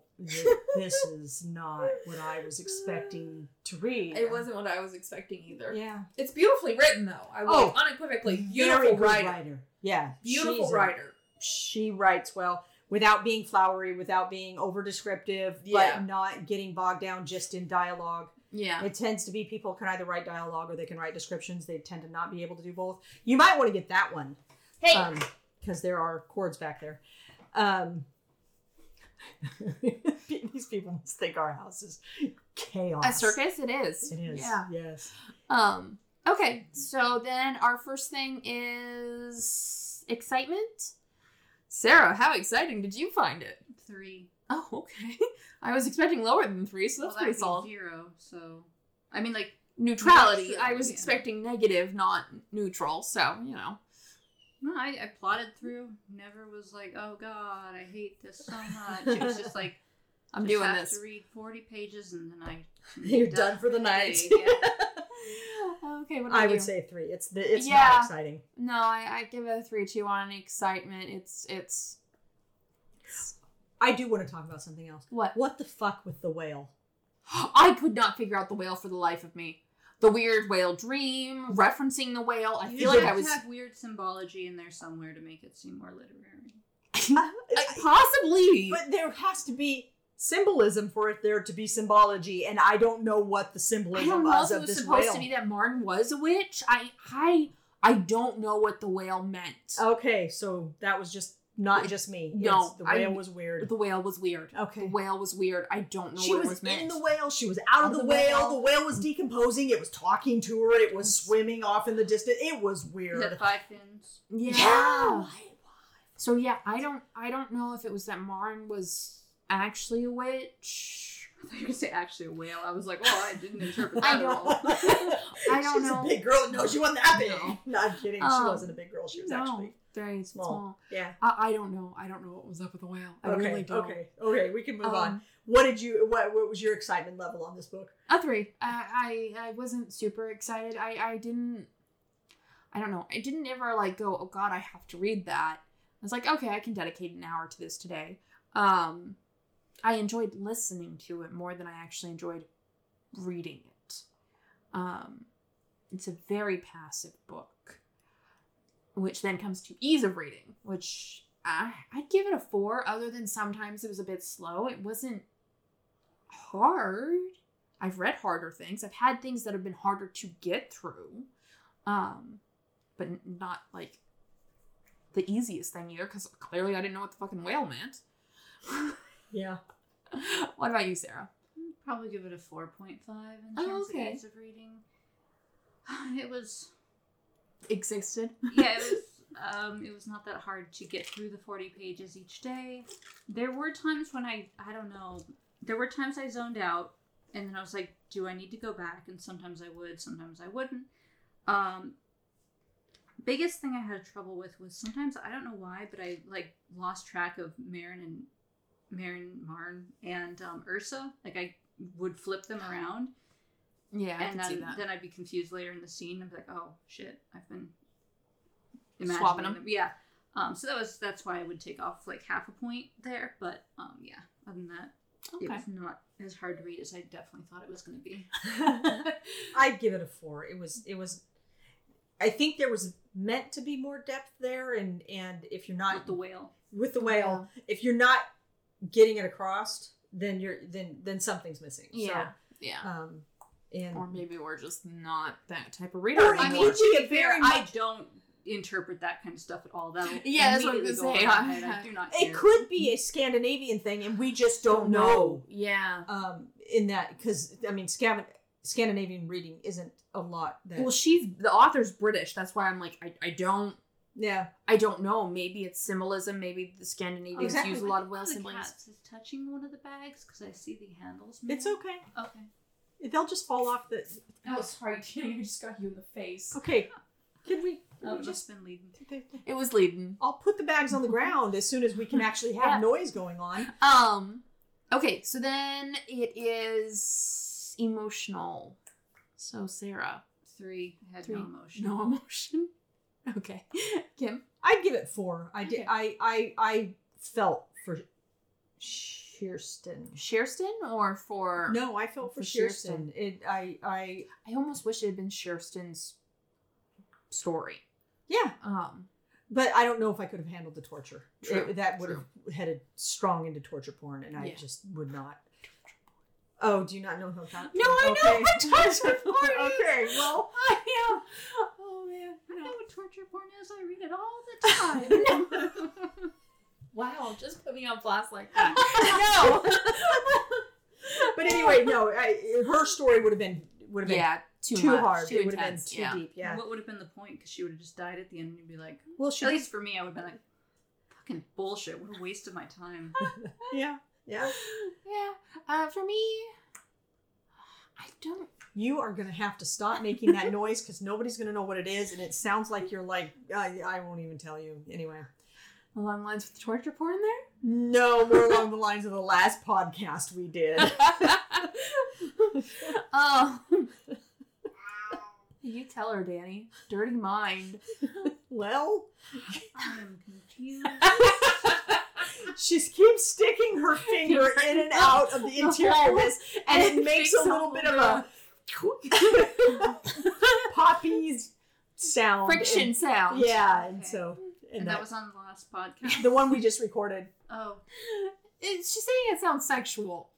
this is not what i was expecting to read It wasn't what I was expecting either. yeah It's beautifully written, though. I will Oh, unequivocally beautiful good writer. yeah Beautiful she's a- writer. she writes well without being flowery without being over descriptive Yeah. but not getting bogged down just in dialogue Yeah. It tends to be people can either write dialogue or they can write descriptions. They tend to not be able to do both. You might want to get that one Hey, because there are chords back there. Um, these people must think our house is chaos. a circus. It is. It is. Yeah. Yes. Um. Okay. So then our first thing is excitement. Sarah, how exciting did you find it? Three. Oh, okay. I was expecting lower than three, so that's well, pretty that'd solid. Zero. So, I mean, like, Neutrality. Neutral, I was yeah. expecting negative, not neutral. So you know. No, I, I plotted through. Never was like, oh god, I hate this so much. It was just like, I'm just doing have this. To read forty pages and then I. You're done for the night. yeah. okay. What I about would you? say three. It's the it's Yeah. not exciting. No, I, I give it a three two on excitement. It's it's I do want to talk about something else. what What the fuck with the whale? I could not figure out the whale for the life of me. The weird whale dream, referencing the whale. I You feel like have I was have weird symbology in there somewhere to make it seem more literary. I- possibly. But there has to be symbolism for it there to be symbology, and I don't know what the I symbolism don't know was if it of was this supposed whale. to be that Martin was a witch. I I I don't know what the whale meant. Okay, so that was just not just me. No, Yes, the whale I- was weird. The whale was weird. Okay. The whale was weird. I don't know She what was, it was meant. in the whale. She was out of the, whale. The whale was decomposing. It was talking to her. It was swimming off in the distance. It was weird. it five fins? yeah. Yeah. So yeah, I don't I don't know if it was that Maren was actually a witch. I thought you were gonna say actually a whale. I was like, oh, I didn't interpret I at don't- all. I don't She's know. a big girl. No, she wasn't that big. No. No, I'm kidding. she Um, wasn't a big girl. She was no, actually very small. small. Yeah. I, I don't know. I don't know what was up with the whale. I okay. really don't. Okay. Okay. We can move on. Um, What did you? What What was your excitement level on this book? A three. I, I I wasn't super excited. I I didn't. I don't know. I didn't ever like go. Oh God, I have to read that. I was like, okay, I can dedicate an hour to this today. Um, I enjoyed listening to it more than I actually enjoyed reading it. Um, it's a very passive book, which then comes to ease of reading, which I I'd give it a four. Other than sometimes it was a bit slow. It wasn't hard. I've read harder things. I've had things that have been harder to get through. Um, but not like the easiest thing either, because clearly I didn't know what the fucking whale meant. Yeah. what about you, Sarah? Probably give it a four point five in Oh, terms okay. of ease of reading. It was Existed. yeah, it was um it was not that hard to get through the 40 pages each day. There were times when I I don't know, there were times I zoned out and then I was like, do I need to go back? And sometimes I would, sometimes I wouldn't. Um biggest thing I had trouble with was sometimes I don't know why, but I like lost track of Marin and Marin Maren and um, Ursa. Like I would flip them around Yeah, I and then, then I'd be confused later in the scene. I'd be like, "Oh shit, I've been imagining Swapping 'em. Yeah. Um, so that was that's why I would take off like half a point there. But um, yeah, other than that, it okay. was not as hard to read as I definitely thought it was going to be. I'd give it a four. It was. It was. I think there was meant to be more depth there, and and if you're not With the whale, with the whale, if you're not getting it across, then you're then then something's missing. Yeah. Yeah. Um, and or maybe we're just not that type of reader I mean, to be be a fair, very I don't interpret that kind of stuff at all. That'll Yeah, that's what I was gonna say. over. I do not. it care. could be a Scandinavian thing, and we just don't know. Yeah. Um, in that because I mean, Scav- Scandinavian reading isn't a lot. That Well, she's the author's British. That's why I'm like, I, I don't yeah. I don't know. Maybe it's symbolism. Maybe the Scandinavians Exactly. use a lot of well whale the symbols. is touching one of the bags because I see the handles. It's okay. Okay. They'll just fall off the. Oh, sorry, I just got you in the face. Okay. Can we? Oh, we it just been leading. It was leading. I'll put the bags on the ground as soon as we can actually have Yeah. noise going on. Um. Okay, so then it is emotional. So Sarah, Three had Three. no emotion. no emotion. Okay, Kim. I'd give it four. I did. I I I felt for Kirsten. Kirsten or for No, I felt for, For Kirsten. It. I. I. I almost wish it had been Kirsten's story. Yeah, Um. but I don't know if I could have handled the torture. True, It- that would true. have headed strong into torture porn, and I Yeah. just would not. Oh, do you not know that? No, I know what torture porn is. okay, well, I am. Oh man. I know what torture porn is. I read it all the time. Wow, just put me on blast like that. no. but anyway, no. I, her story would have been would have been yeah, too, too, much, hard. Too it would have been intense. too yeah. deep. Yeah. What would have been the point? Because she would have just died at the end, and you'd be like, Well, she at least for me, I would have been like, fucking bullshit. What a waste of my time. yeah, yeah. Yeah. Uh, for me, I don't. You are gonna have to stop making that noise because nobody's gonna know what it is, and it sounds like you're like I, I won't even tell you anyway. Along the lines with the torture porn there. No, more along the lines of the last podcast we did. oh. you tell her, Danny. Dirty mind. well, I am confused. she keeps sticking her finger in and out of the interior of this, and it makes a little bit of a poppy sound. friction And- sound. yeah, and Okay. so and, And that, that was on the last podcast. the one we just recorded. Oh, It's, she's saying it sounds sexual.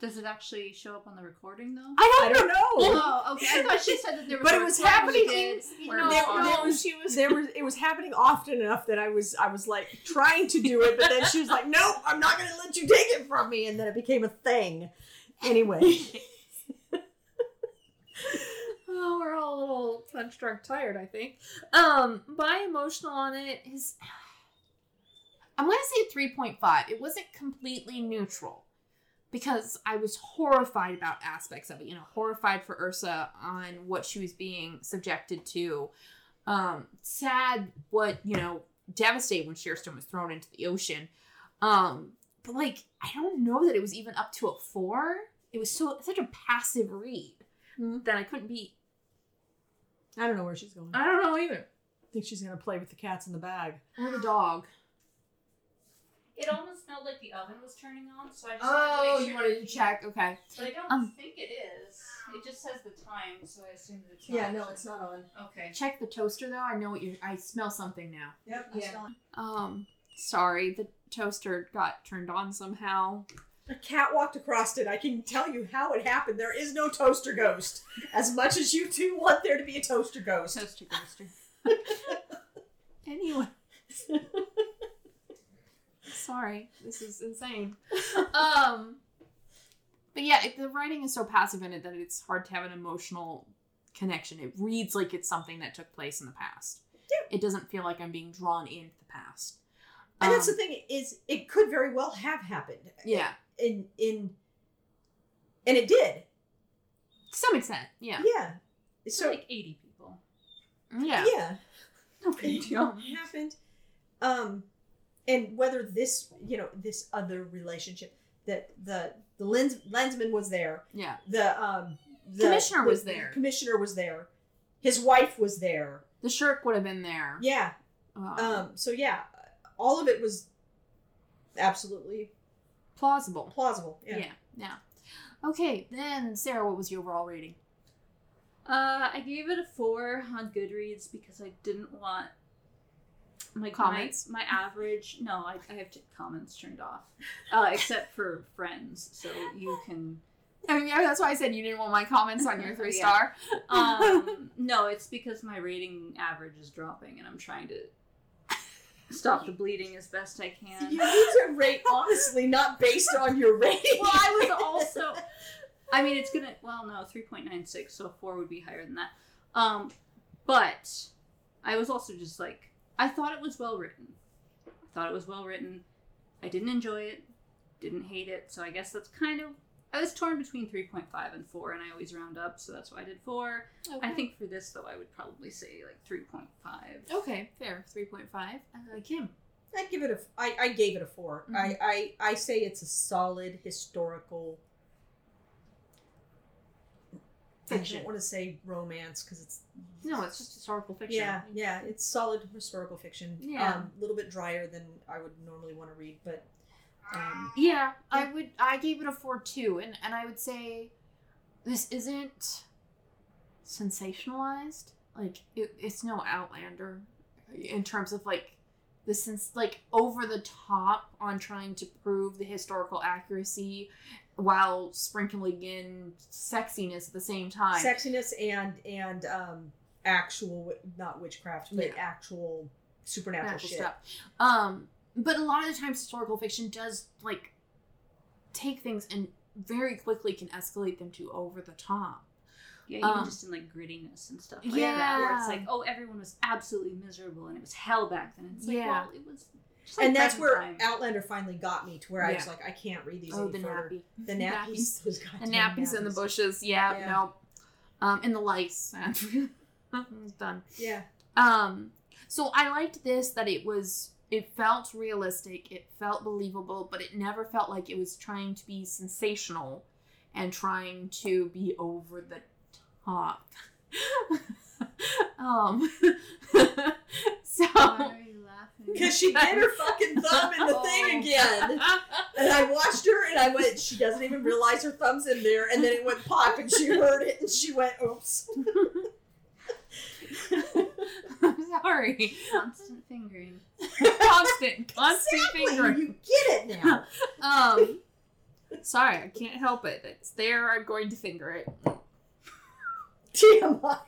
Does it actually show up on the recording though? I I don't, don't know. Oh, okay. I thought she said that there was. But it was happening- did where No, there- there no, was- she was. there was it was happening often enough that I was I was like trying to do it, but then she was like, "Nope, I'm not going to let you take it from me," and then it became a thing. Anyway, Oh, we're all a little punch drunk tired, I think. Um, my emotional on it is I'm gonna say three point five. It wasn't completely neutral because I was horrified about aspects of it. You know, horrified for Ursa on what she was being subjected to. Um, sad what, you know, devastated when Kirsten was thrown into the ocean. Um, but like I don't know that it was even up to a four. It was so such a passive read Hmm. that I couldn't be I don't know where she's going. I I don't know either. I think she's going to play with the cats in the bag. Or the dog. It almost smelled like the oven was turning on, so I just Oh, wanted to you make wanted sure to check. Okay. But I don't Um, think it is. It just says the time, so I assume that it's Yeah, not. no, it's not on. Okay. Check the toaster though. I know what you're. I smell something now. Yep, it's yeah. Um, sorry, the toaster got turned on somehow. A cat walked across it. I can tell you how it happened. There is no toaster ghost. As much as you two want there to be a toaster ghost. Toaster ghoster. Anyway. sorry, this is insane. Um, but yeah, it, the writing is so passive in it that it's hard to have an emotional connection. It reads like it's something that took place in the past. Yeah. It doesn't feel like I'm being drawn into the past. And that's the Um, thing is, it could very well have happened. Yeah, In in, and it did. to some extent. Yeah. Yeah. So So like 80 people. Yeah. yeah, No big deal. happened. Um, and whether this, you know, this other relationship that the the lens lensman was there, Yeah. the um, the Commissioner was the there. Commissioner was there. His wife was there. The shirk would have been there. Yeah. Um, Um. So yeah, all of it was absolutely plausible. plausible. Yeah. Yeah. yeah. Okay, then Sarah, what was your overall rating? Uh, I gave it a four on Goodreads because I didn't want my Comments? My, my average. No, I, I have t- comments turned off, uh, except for friends. So you can. I mean, yeah, that's why I said you didn't want my comments on your three Yeah. star. Um, no, it's because my rating average is dropping, and I'm trying to stop the bleeding as best I can. You need to rate honestly, not based on your rating. well, I was also. I mean, it's gonna. Well, no, three point nine six, so four would be higher than that. Um, but I was also just like, I thought it was well written. I thought it was well written. I didn't enjoy it, didn't hate it, so I guess that's kind of. I was torn between three point five and four, and I always round up, so that's why I did four. I think for this though, I would probably say like three point five. Okay, fair. 3.5. Uh, Kim. I give it a. I, I gave it a 4 Mhm. I, I I say it's a solid historical. I don't want to say romance because it's No, it's just historical fiction. yeah yeah it's solid historical fiction. Yeah. um, a little bit drier than I would normally want to read, but um, Yeah, I would. I gave it a four too, and and I would say this isn't sensationalized. Like it, it's no Outlander in terms of like the sense like over the top on trying to prove the historical accuracy while sprinkling in sexiness at the same time. sexiness and and um, actual not witchcraft but Yeah. actual supernatural Natural shit. stuff. Um, but a lot of the times, historical fiction does like take things and very quickly can escalate them to over the top. Yeah, even Um, just in like grittiness and stuff like that, where it's like, oh, everyone was absolutely miserable and it was hell back then. It's like, Yeah. well, it was. Just like and that's where time. Outlander finally got me to where I was like, I can't read these Oh, any the further. nappy, The nappies, those the nappies in the bushes. Yeah, Yeah. no, um, and the lice. it's done. Yeah, Um, so I liked this that it was. It felt realistic. It felt believable, but it never felt like it was trying to be sensational and trying to be over the top. um, so Why are you laughing? because she did her fucking thumb in the Oh. thing again, and I watched her, and I went, she doesn't even realize her thumb's in there, and then it went pop, and she heard it, and she went, oops. I'm sorry. Constant fingering. Constant, constant Exactly, fingering. you get it now. Um, Sorry, I can't help it. It's there. I'm going to finger it. TMI.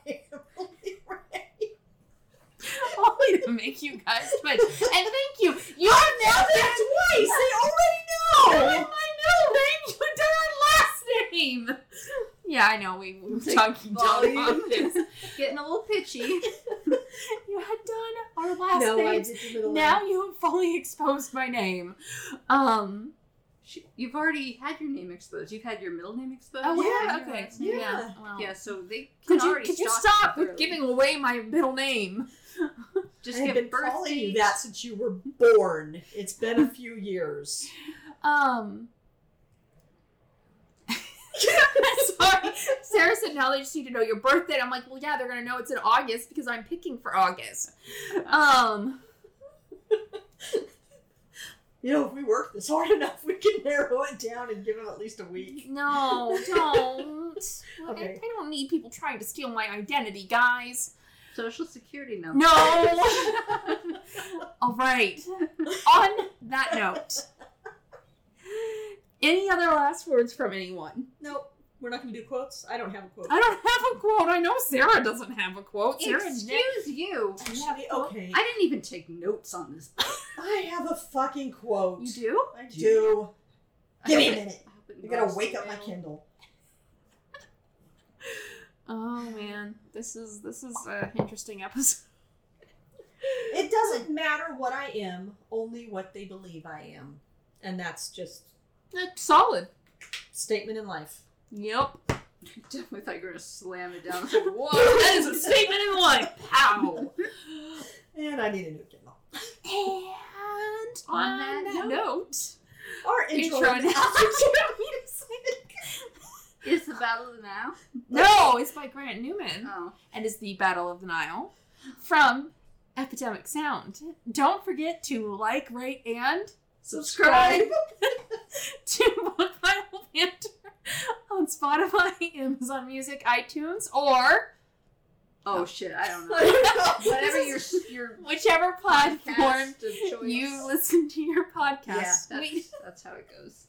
Only to make you guys twitch. And thank you. You have nailed it twice. They already know. my middle name. You did our last name. Yeah, I know. We we were Take talking down about volume. this. Getting a little pitchy. You had done our last No, I did the middle Now you have fully exposed my name. Um. You've already had your name exposed. You've had your middle name exposed. Oh Yeah, yeah. Okay. Yeah. Well. Yeah, so they can Could you already could you stop with giving away my middle name? Just I have been birth calling you that since you were born. It's been a few years. Um. Sorry, Sarah said now they just need to know your birthday. I'm like, well, yeah, they're gonna know it's in August because I'm picking for August. Um. You know, if we work this hard enough, we can narrow it down and give them at least a week. No, don't. I- Okay. I, don't need people trying to steal my identity, guys. Social security number. No. All right. On that note, any other last words from anyone? Nope, we're not going to do quotes. I don't have a quote. I don't have a quote. I know Sarah doesn't have a quote. Sarah Excuse you. Actually, okay. I didn't even take notes on this. I have a fucking quote. You do? I do. do. Give me a minute. hope it You gotta wake up my. Kindle. Oh man, this is this is an interesting episode. It doesn't matter what I am, only what they believe I am. And that's just That's solid. statement in life. Yep. Definitely thought you were gonna slam it down. I like, Whoa. That is a statement in life. Pow. And I need a new Kindle. And On on, that that, note, Our intro, intro and and outro music. Is the battle of the now? No, it's by Grant Newman Oh. and it's the Battle of the Nile from Epidemic Sound. Don't forget to like, rate, and subscribe. to Book Pile Banter on Spotify, Amazon Music, iTunes, or Oh shit, I don't know. Whatever your your whichever platform you listen to your Yeah, podcast. That's, we, that's how it goes.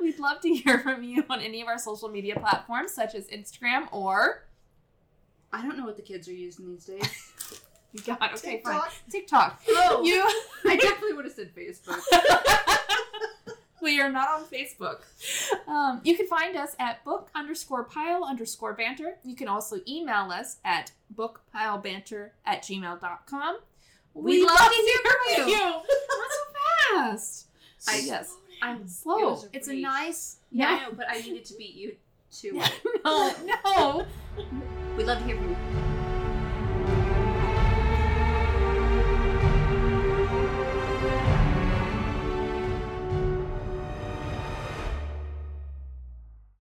we'd love to hear from you on any of our social media platforms, such as Instagram or. I don't know what the kids are using these days. You got okay, fine. TikTok. TikTok. Oh, You. I definitely would have said Facebook. We are not on Facebook. Um, you can find us at book underscore pile underscore banter. You can also email us at bookpilebanter at gmail.com. We'd love to hear from you. Not so fast. I- yes, I'm slow. was a it's a nice. Yeah, I know, but I needed to beat you to it. no, no. We'd love to hear from you.